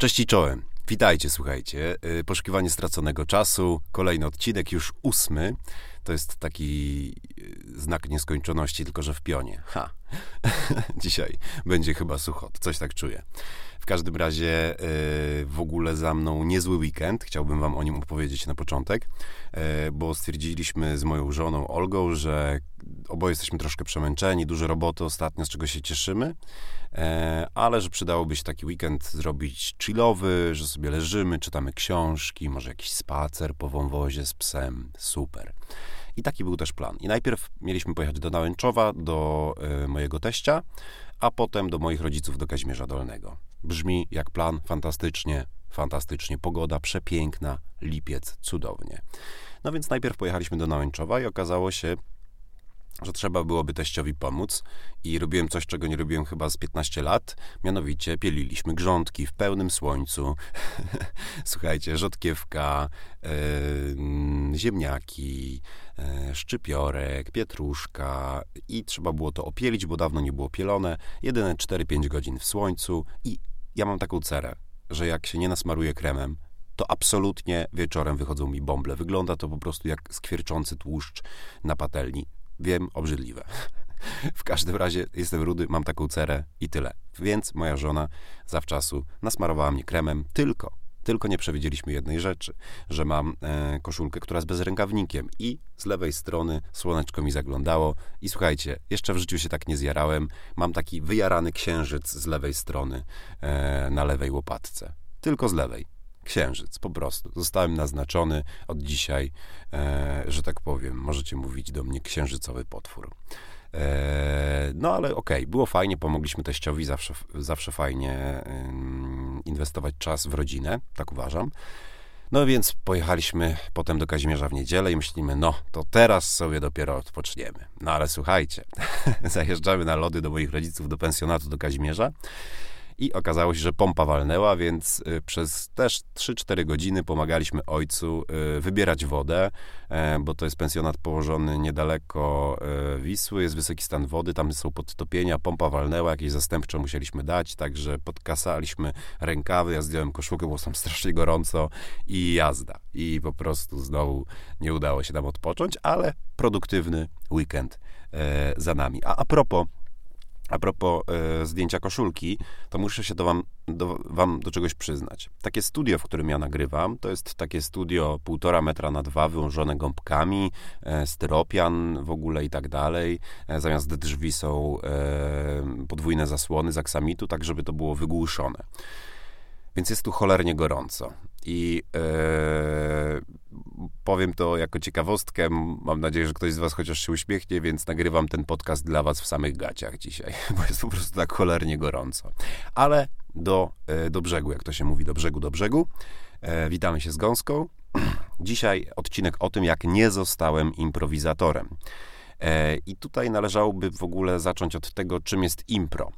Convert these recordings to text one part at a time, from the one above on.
Cześć i czołem. Witajcie, słuchajcie. Y, poszukiwanie straconego czasu, kolejny odcinek, już ósmy. To jest taki y, znak nieskończoności, tylko że w pionie. Ha. Dzisiaj będzie chyba sucho, coś tak czuję. W każdym razie y, w ogóle za mną niezły weekend. Chciałbym wam o nim opowiedzieć na początek, bo stwierdziliśmy z moją żoną Olgą, że oboje jesteśmy troszkę przemęczeni, dużo roboty ostatnio, z czego się cieszymy, e, ale że przydałoby się taki weekend zrobić chillowy, że sobie leżymy, czytamy książki, może jakiś spacer po wąwozie z psem. Super. I taki był też plan. I najpierw mieliśmy pojechać do Nałęczowa, do y, mojego teścia, a potem do moich rodziców do Kazimierza Dolnego. Brzmi jak plan, fantastycznie, fantastycznie. Pogoda przepiękna, lipiec, cudownie. No więc najpierw pojechaliśmy do Nałęczowa i okazało się, że trzeba byłoby teściowi pomóc i robiłem coś, czego nie robiłem chyba z 15 lat, mianowicie pieliliśmy grządki w pełnym słońcu. Słuchajcie, rzodkiewka, yy, ziemniaki, yy, szczypiorek, pietruszka i trzeba było to opielić, bo dawno nie było pielone. Jedyne 4-5 godzin w słońcu i ja mam taką cerę, że jak się nie nasmaruje kremem, to absolutnie wieczorem wychodzą mi bąble. Wygląda to po prostu jak skwierczący tłuszcz na patelni. Wiem, obrzydliwe. W każdym razie jestem rudy, mam taką cerę i tyle. Więc moja żona zawczasu nasmarowała mnie kremem tylko, tylko nie przewidzieliśmy jednej rzeczy, że mam e, koszulkę, która jest bez rękawnikiem i z lewej strony słoneczko mi zaglądało i słuchajcie, jeszcze w życiu się tak nie zjarałem, mam taki wyjarany księżyc z lewej strony e, na lewej łopatce. Tylko z lewej księżyc, po prostu. Zostałem naznaczony od dzisiaj, e, że tak powiem, możecie mówić do mnie księżycowy potwór. E, no ale okej, okay, było fajnie, pomogliśmy teściowi, zawsze, zawsze fajnie inwestować czas w rodzinę, tak uważam. No więc pojechaliśmy potem do Kazimierza w niedzielę i myślimy, no to teraz sobie dopiero odpoczniemy. No ale słuchajcie, zajeżdżamy na lody do moich rodziców do pensjonatu do Kazimierza i okazało się, że pompa walnęła, więc y, przez też 3-4 godziny pomagaliśmy ojcu y, wybierać wodę, e, bo to jest pensjonat położony niedaleko e, Wisły, jest wysoki stan wody, tam są podtopienia, pompa walnęła, jakieś zastępcze musieliśmy dać, także podkasaliśmy rękawy, ja zdjąłem koszulkę, było tam strasznie gorąco i jazda. I po prostu znowu nie udało się nam odpocząć, ale produktywny weekend e, za nami. A a propos a propos e, zdjęcia koszulki, to muszę się do wam, do wam do czegoś przyznać. Takie studio, w którym ja nagrywam, to jest takie studio półtora metra na dwa, wyłożone gąbkami, e, styropian w ogóle i tak dalej. E, zamiast drzwi są e, podwójne zasłony z aksamitu, tak żeby to było wygłuszone. Więc jest tu cholernie gorąco. I e, powiem to jako ciekawostkę. Mam nadzieję, że ktoś z Was chociaż się uśmiechnie, więc nagrywam ten podcast dla Was w samych gaciach dzisiaj, bo jest po prostu tak cholernie gorąco. Ale do, e, do brzegu, jak to się mówi, do brzegu, do brzegu. E, witamy się z Gąską. Dzisiaj odcinek o tym, jak nie zostałem improwizatorem. I tutaj należałoby w ogóle zacząć od tego, czym jest impro.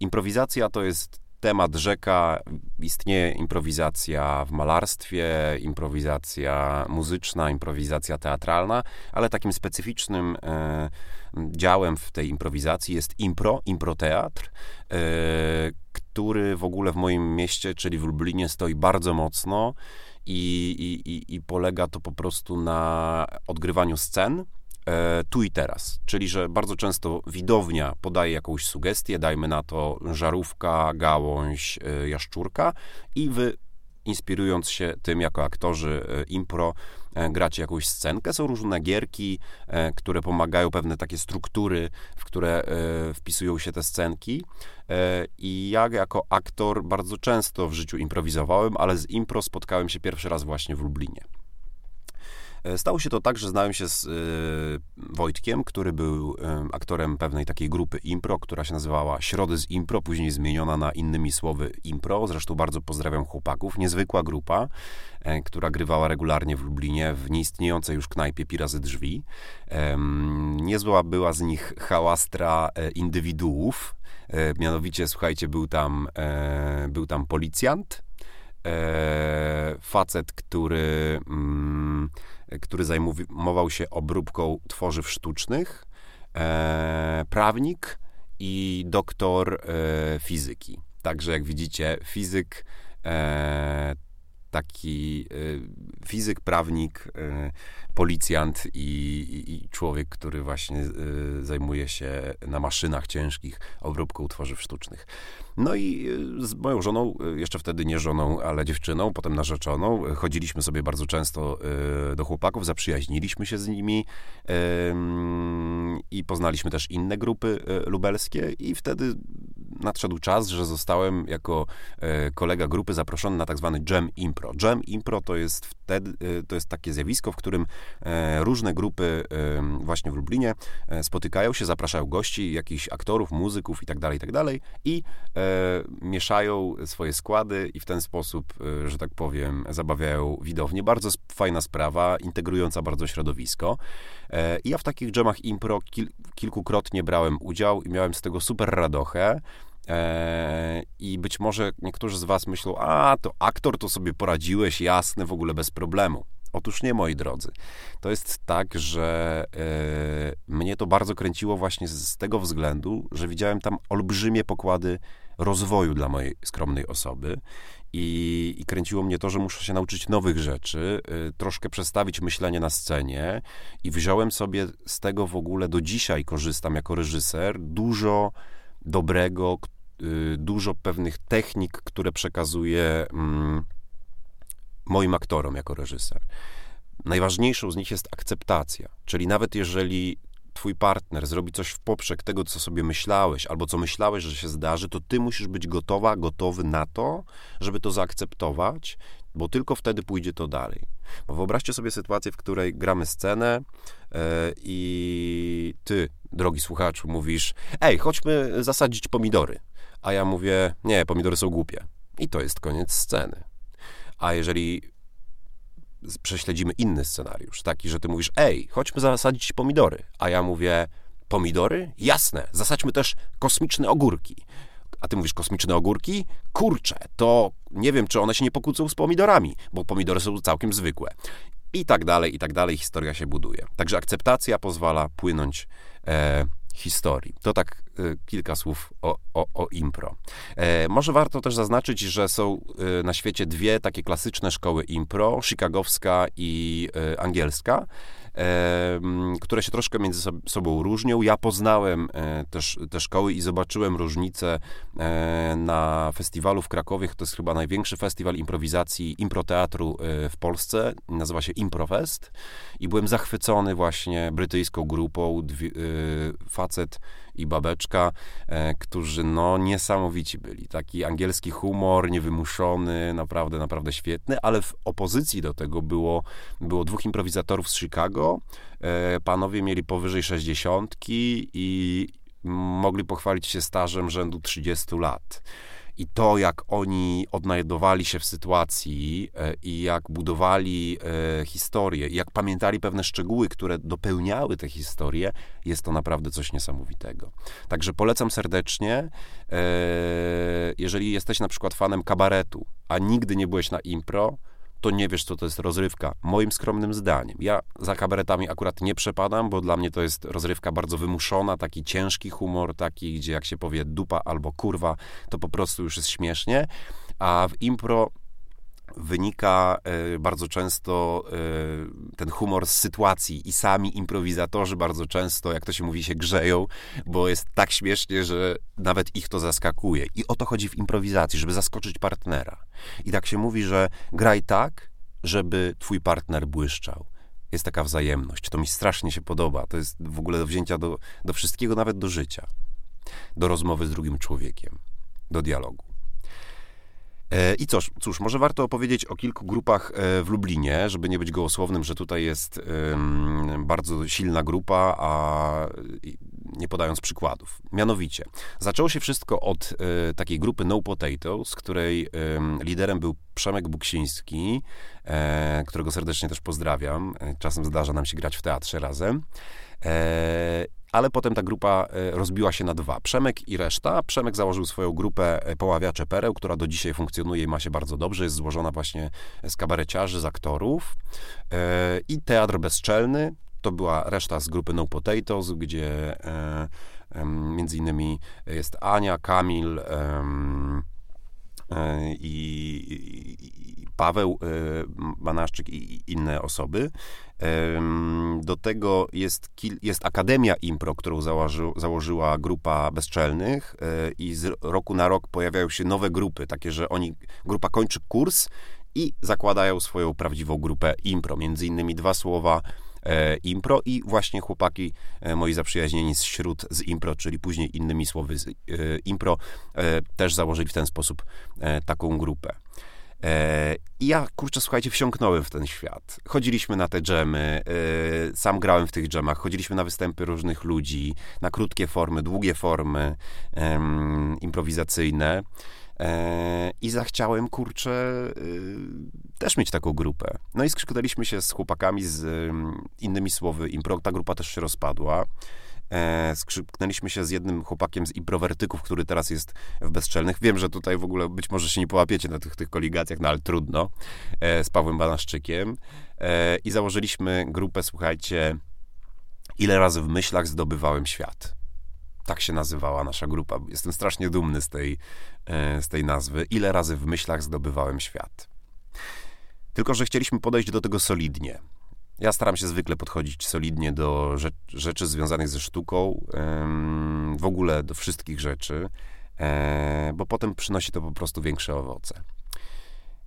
Improwizacja to jest temat rzeka. Istnieje improwizacja w malarstwie, improwizacja muzyczna, improwizacja teatralna, ale takim specyficznym e, działem w tej improwizacji jest impro, improteatr, e, który w ogóle w moim mieście, czyli w Lublinie, stoi bardzo mocno. I, i, i polega to po prostu na odgrywaniu scen, tu i teraz. Czyli, że bardzo często widownia podaje jakąś sugestię, dajmy na to żarówka, gałąź, e, jaszczurka i wy inspirując się tym jako aktorzy e, impro, gracie jakąś scenkę. Są różne gierki, które pomagają, pewne takie struktury, w które wpisują się te scenki. I ja jako aktor bardzo często w życiu improwizowałem, ale z impro spotkałem się pierwszy raz właśnie w Lublinie. E, stało się to tak, że znałem się z y, Wojtkiem, który był y, aktorem pewnej takiej grupy impro, która się nazywała Środy z Impro, później zmieniona na innymi słowy impro. Zresztą bardzo pozdrawiam chłopaków. Niezwykła grupa, która grywała regularnie w Lublinie w nieistniejącej już knajpie Pirazy Drzwi. niezła była z nich hałastra indywiduów. mianowicie, słuchajcie, był tam, był tam policjant, facet, który mm, który zajmował się obróbką tworzyw sztucznych, e, prawnik i doktor e, fizyki. Także jak widzicie, fizyk, e, taki e, fizyk, prawnik, e, policjant i, i, człowiek, który właśnie e, zajmuje się na maszynach ciężkich obróbką tworzyw sztucznych. No i e, z moją żoną, e, jeszcze wtedy nie żoną, ale dziewczyną, potem narzeczoną, chodziliśmy sobie bardzo często do chłopaków, zaprzyjaźniliśmy się z nimi i poznaliśmy też inne grupy lubelskie i wtedy nadszedł czas, że zostałem jako kolega grupy zaproszony na tak zwany Jam Impro. Jam Impro to jest wtedy, to jest takie zjawisko, w którym różne grupy właśnie w Lublinie spotykają się, zapraszają gości, jakichś aktorów, muzyków i tak dalej, i tak E, mieszają swoje składy i w ten sposób, e, że tak powiem, zabawiają widownię. Bardzo fajna sprawa, integrująca bardzo środowisko. E, I ja w takich dżemach impro kil, kilkukrotnie brałem udział i miałem z tego super radochę. I być może niektórzy z Was myślą, a to aktor to sobie poradziłeś, jasne, w ogóle bez problemu. Otóż nie, moi drodzy. To jest tak, że e, mnie to bardzo kręciło właśnie z, z, tego względu, że widziałem tam olbrzymie pokłady rozwoju dla mojej skromnej osoby. I, I, kręciło mnie to, że muszę się nauczyć nowych rzeczy, y, troszkę przestawić myślenie na scenie, i wziąłem sobie z tego w ogóle do dzisiaj korzystam jako reżyser dużo dobrego, y, dużo pewnych technik, które przekazuję mm, moim aktorom jako reżyser. Najważniejszą z nich jest akceptacja, czyli nawet jeżeli twój partner zrobi coś w poprzek tego, co sobie myślałeś, albo co myślałeś, że się zdarzy, to ty musisz być gotowa, gotowy na to, żeby to zaakceptować, bo tylko wtedy pójdzie to dalej. Bo wyobraźcie sobie sytuację, w której gramy scenę yy, i ty, drogi słuchaczu, mówisz: Ej, chodźmy zasadzić pomidory. A ja mówię: Nie, pomidory są głupie. I to jest koniec sceny. A jeżeli prześledzimy inny scenariusz, taki, że ty mówisz, ej, chodźmy zasadzić pomidory, a ja mówię, pomidory? Jasne, zasadźmy też kosmiczne ogórki. A ty mówisz kosmiczne ogórki? Kurczę, to nie wiem, czy one się nie pokłócą z pomidorami, bo pomidory są całkiem zwykłe. I tak dalej, i tak dalej, historia się buduje. Także akceptacja pozwala płynąć e, historii. To tak y, kilka słów o, o, o impro. E, może warto też zaznaczyć, że są y, na świecie dwie takie klasyczne szkoły impro, chicagowska i y, angielska które się troszkę między sobą różnią. Ja poznałem e, też te szkoły i zobaczyłem różnice e, na festiwalu w Krakowie. To jest chyba największy festiwal improwizacji, improteatru e, w Polsce. Nazywa się Improfest. I byłem zachwycony właśnie brytyjską grupą. Facet i Babeczka, e, którzy no niesamowici byli. Taki angielski humor, niewymuszony, naprawdę, naprawdę świetny, ale w opozycji do tego było, było dwóch improwizatorów z Chicago. E, panowie mieli powyżej 60 i mogli pochwalić się stażem rzędu 30 lat i to, jak oni odnajdowali się w sytuacji e, i jak budowali e, historię, i jak pamiętali pewne szczegóły, które dopełniały tę historię, jest to naprawdę coś niesamowitego. Także polecam serdecznie, e, jeżeli jesteś na przykład fanem kabaretu, a nigdy nie byłeś na impro, to nie wiesz, co to jest rozrywka. Moim skromnym zdaniem. Ja za kabaretami akurat nie przepadam, bo dla mnie to jest rozrywka bardzo wymuszona, taki ciężki humor, taki, gdzie jak się powie dupa albo kurwa, to po prostu już jest śmiesznie. A w impro wynika e, bardzo często e, ten humor z sytuacji i sami improwizatorzy bardzo często, jak to się mówi, się grzeją, bo jest tak śmiesznie, że nawet ich to zaskakuje. I o to chodzi w improwizacji, żeby zaskoczyć partnera. I tak się mówi, że graj tak, żeby twój partner błyszczał. Jest taka wzajemność. To mi strasznie się podoba. To jest w ogóle do wzięcia do, do wszystkiego, nawet do życia. Do rozmowy z drugim człowiekiem. Do dialogu. E, I cóż, cóż, może warto opowiedzieć o kilku grupach e, w Lublinie, żeby nie być gołosłownym, że tutaj jest bardzo silna grupa, a nie podając przykładów. Mianowicie, zaczęło się wszystko od e, takiej grupy No Potatoes, której liderem był Przemek Buksiński, którego serdecznie też pozdrawiam. Czasem zdarza nam się grać w teatrze razem ale potem ta grupa e, rozbiła się na dwa. Przemek i reszta. Przemek założył swoją grupę e, Poławiacze Pereł, która do dzisiaj funkcjonuje i ma się bardzo dobrze. Jest złożona właśnie z kabareciarzy, z aktorów. E, I Teatr Bezczelny, to była reszta z grupy No Potatoes, gdzie Między innymi jest Ania, Kamil i, i Paweł Banaszczyk i inne osoby. Do tego jest, jest Akademia Impro, którą założy, założyła grupa bezczelnych e, i z roku na rok pojawiają się nowe grupy, takie, że oni, grupa kończy kurs i zakładają swoją prawdziwą grupę impro. Między innymi dwa słowa e, impro i właśnie chłopaki e, moi zaprzyjaźnieni z śród z impro, czyli później innymi słowy z impro, też założyli w ten sposób taką grupę. E, I ja, kurczę, słuchajcie, wsiąknąłem w ten świat. Chodziliśmy na te dżemy, e, sam grałem w tych dżemach, chodziliśmy na występy różnych ludzi, na krótkie formy, długie formy improwizacyjne. E, I zachciałem, kurczę, też mieć taką grupę. No i skrzyknęliśmy się z chłopakami, z innymi słowy impro. Ta grupa też się rozpadła e, skrzypnęliśmy się z jednym chłopakiem z improwertyków, który teraz jest w Bezczelnych. Wiem, że tutaj w ogóle być może się nie połapiecie na tych, tych koligacjach, no ale trudno, e, z Pawłem Banaszczykiem. I założyliśmy grupę, słuchajcie, ile razy w myślach zdobywałem świat. Tak się nazywała nasza grupa. Jestem strasznie dumny z tej, e, z tej nazwy. Ile razy w myślach zdobywałem świat. Tylko, że chcieliśmy podejść do tego solidnie. Ja staram się zwykle podchodzić solidnie do rzeczy związanych ze sztuką, w ogóle do wszystkich rzeczy, e, bo potem przynosi to po prostu większe owoce.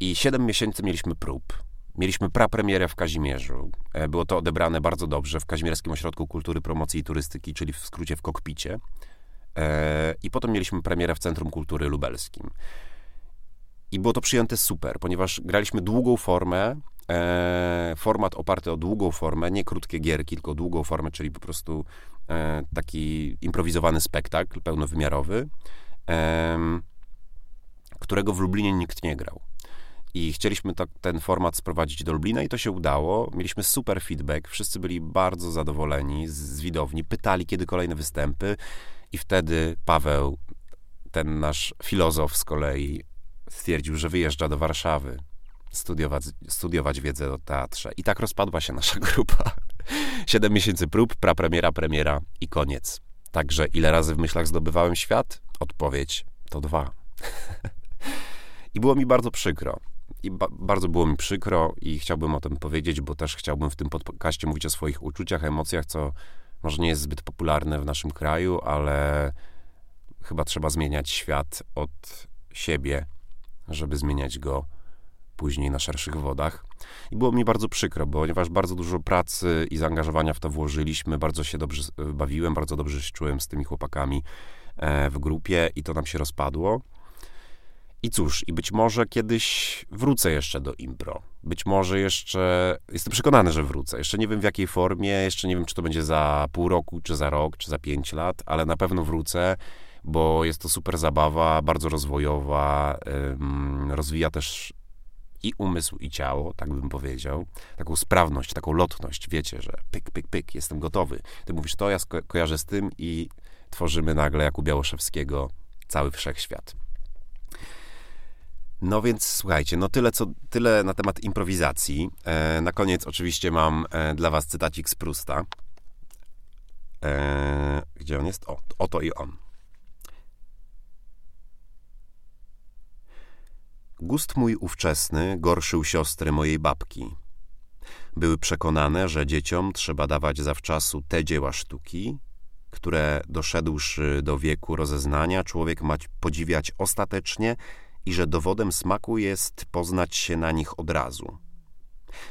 I 7 miesięcy mieliśmy prób. Mieliśmy prapremierę w Kazimierzu. E, było to odebrane bardzo dobrze w Kazimierskim Ośrodku Kultury, Promocji i Turystyki, czyli w skrócie w Kokpicie. E, I potem mieliśmy premierę w Centrum Kultury Lubelskim. I było to przyjęte super, ponieważ graliśmy długą formę, e, format oparty o długą formę, nie krótkie gierki, tylko długą formę, czyli po prostu taki improwizowany spektakl pełnowymiarowy, którego w Lublinie nikt nie grał. I chcieliśmy ten format sprowadzić do Lublina i to się udało. Mieliśmy super feedback, wszyscy byli bardzo zadowoleni z, z widowni, pytali, kiedy kolejne występy i wtedy Paweł, ten nasz filozof z kolei, stwierdził, że wyjeżdża do Warszawy studiować, studiować wiedzę o teatrze. I tak rozpadła się nasza grupa. Siedem miesięcy prób, prapremiera, premiera i koniec. Także ile razy w myślach zdobywałem świat? Odpowiedź to dwa. I było mi bardzo przykro. I ba bardzo było mi przykro i chciałbym o tym powiedzieć, bo też chciałbym w tym podcaście mówić o swoich uczuciach, emocjach, co może nie jest zbyt popularne w naszym kraju, ale chyba trzeba zmieniać świat od siebie, żeby zmieniać go później na szerszych wodach. I było mi bardzo przykro, ponieważ bardzo dużo pracy i zaangażowania w to włożyliśmy, bardzo się dobrze bawiłem, bardzo dobrze się czułem z tymi chłopakami e, w grupie i to nam się rozpadło. I cóż, i być może kiedyś wrócę jeszcze do impro. Być może jeszcze, jestem przekonany, że wrócę. Jeszcze nie wiem w jakiej formie, jeszcze nie wiem, czy to będzie za pół roku, czy za rok, czy za pięć lat, ale na pewno wrócę, bo jest to super zabawa, bardzo rozwojowa, rozwija też i umysł, i ciało, tak bym powiedział. Taką sprawność, taką lotność, wiecie, że pyk, pyk, pyk, jestem gotowy. Ty mówisz to, ja sko kojarzę z tym i tworzymy nagle, jak u Białoszewskiego, cały wszechświat. No więc słuchajcie, no tyle, co, tyle na temat improwizacji. E, na koniec oczywiście mam e, dla was cytacik z Prusta. E, gdzie on jest? O, oto i on. Gust mój ówczesny gorszył siostry mojej babki. Były przekonane, że dzieciom trzeba dawać zawczasu te dzieła sztuki, które doszedłszy do wieku rozeznania, człowiek ma podziwiać ostatecznie i że dowodem smaku jest poznać się na nich od razu.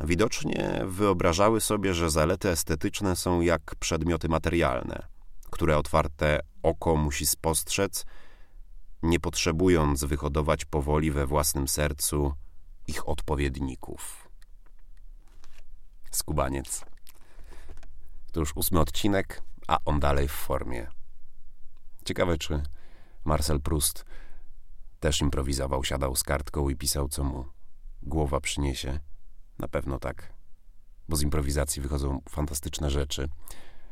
Widocznie wyobrażały sobie, że zalety estetyczne są jak przedmioty materialne, które otwarte oko musi spostrzec, nie potrzebując wyhodować powoli we własnym sercu ich odpowiedników. Skubaniec. To już ósmy odcinek, a on dalej w formie. Ciekawe, czy Marcel Proust też improwizował, siadał z kartką i pisał, co mu głowa przyniesie. Na pewno tak, bo z improwizacji wychodzą fantastyczne rzeczy.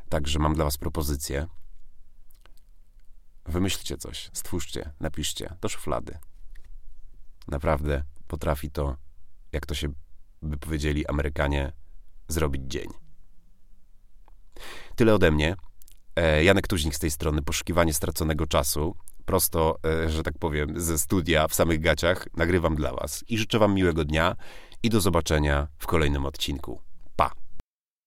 Także mam dla Was propozycję. Wymyślcie coś, stwórzcie, napiszcie do szuflady. Naprawdę potrafi to, jak to się by powiedzieli Amerykanie, zrobić dzień. Tyle ode mnie. E, Janek Tuźnik z tej strony, poszukiwanie straconego czasu. Prosto, e, że tak powiem, ze studia w samych gaciach nagrywam dla Was. I życzę Wam miłego dnia i do zobaczenia w kolejnym odcinku.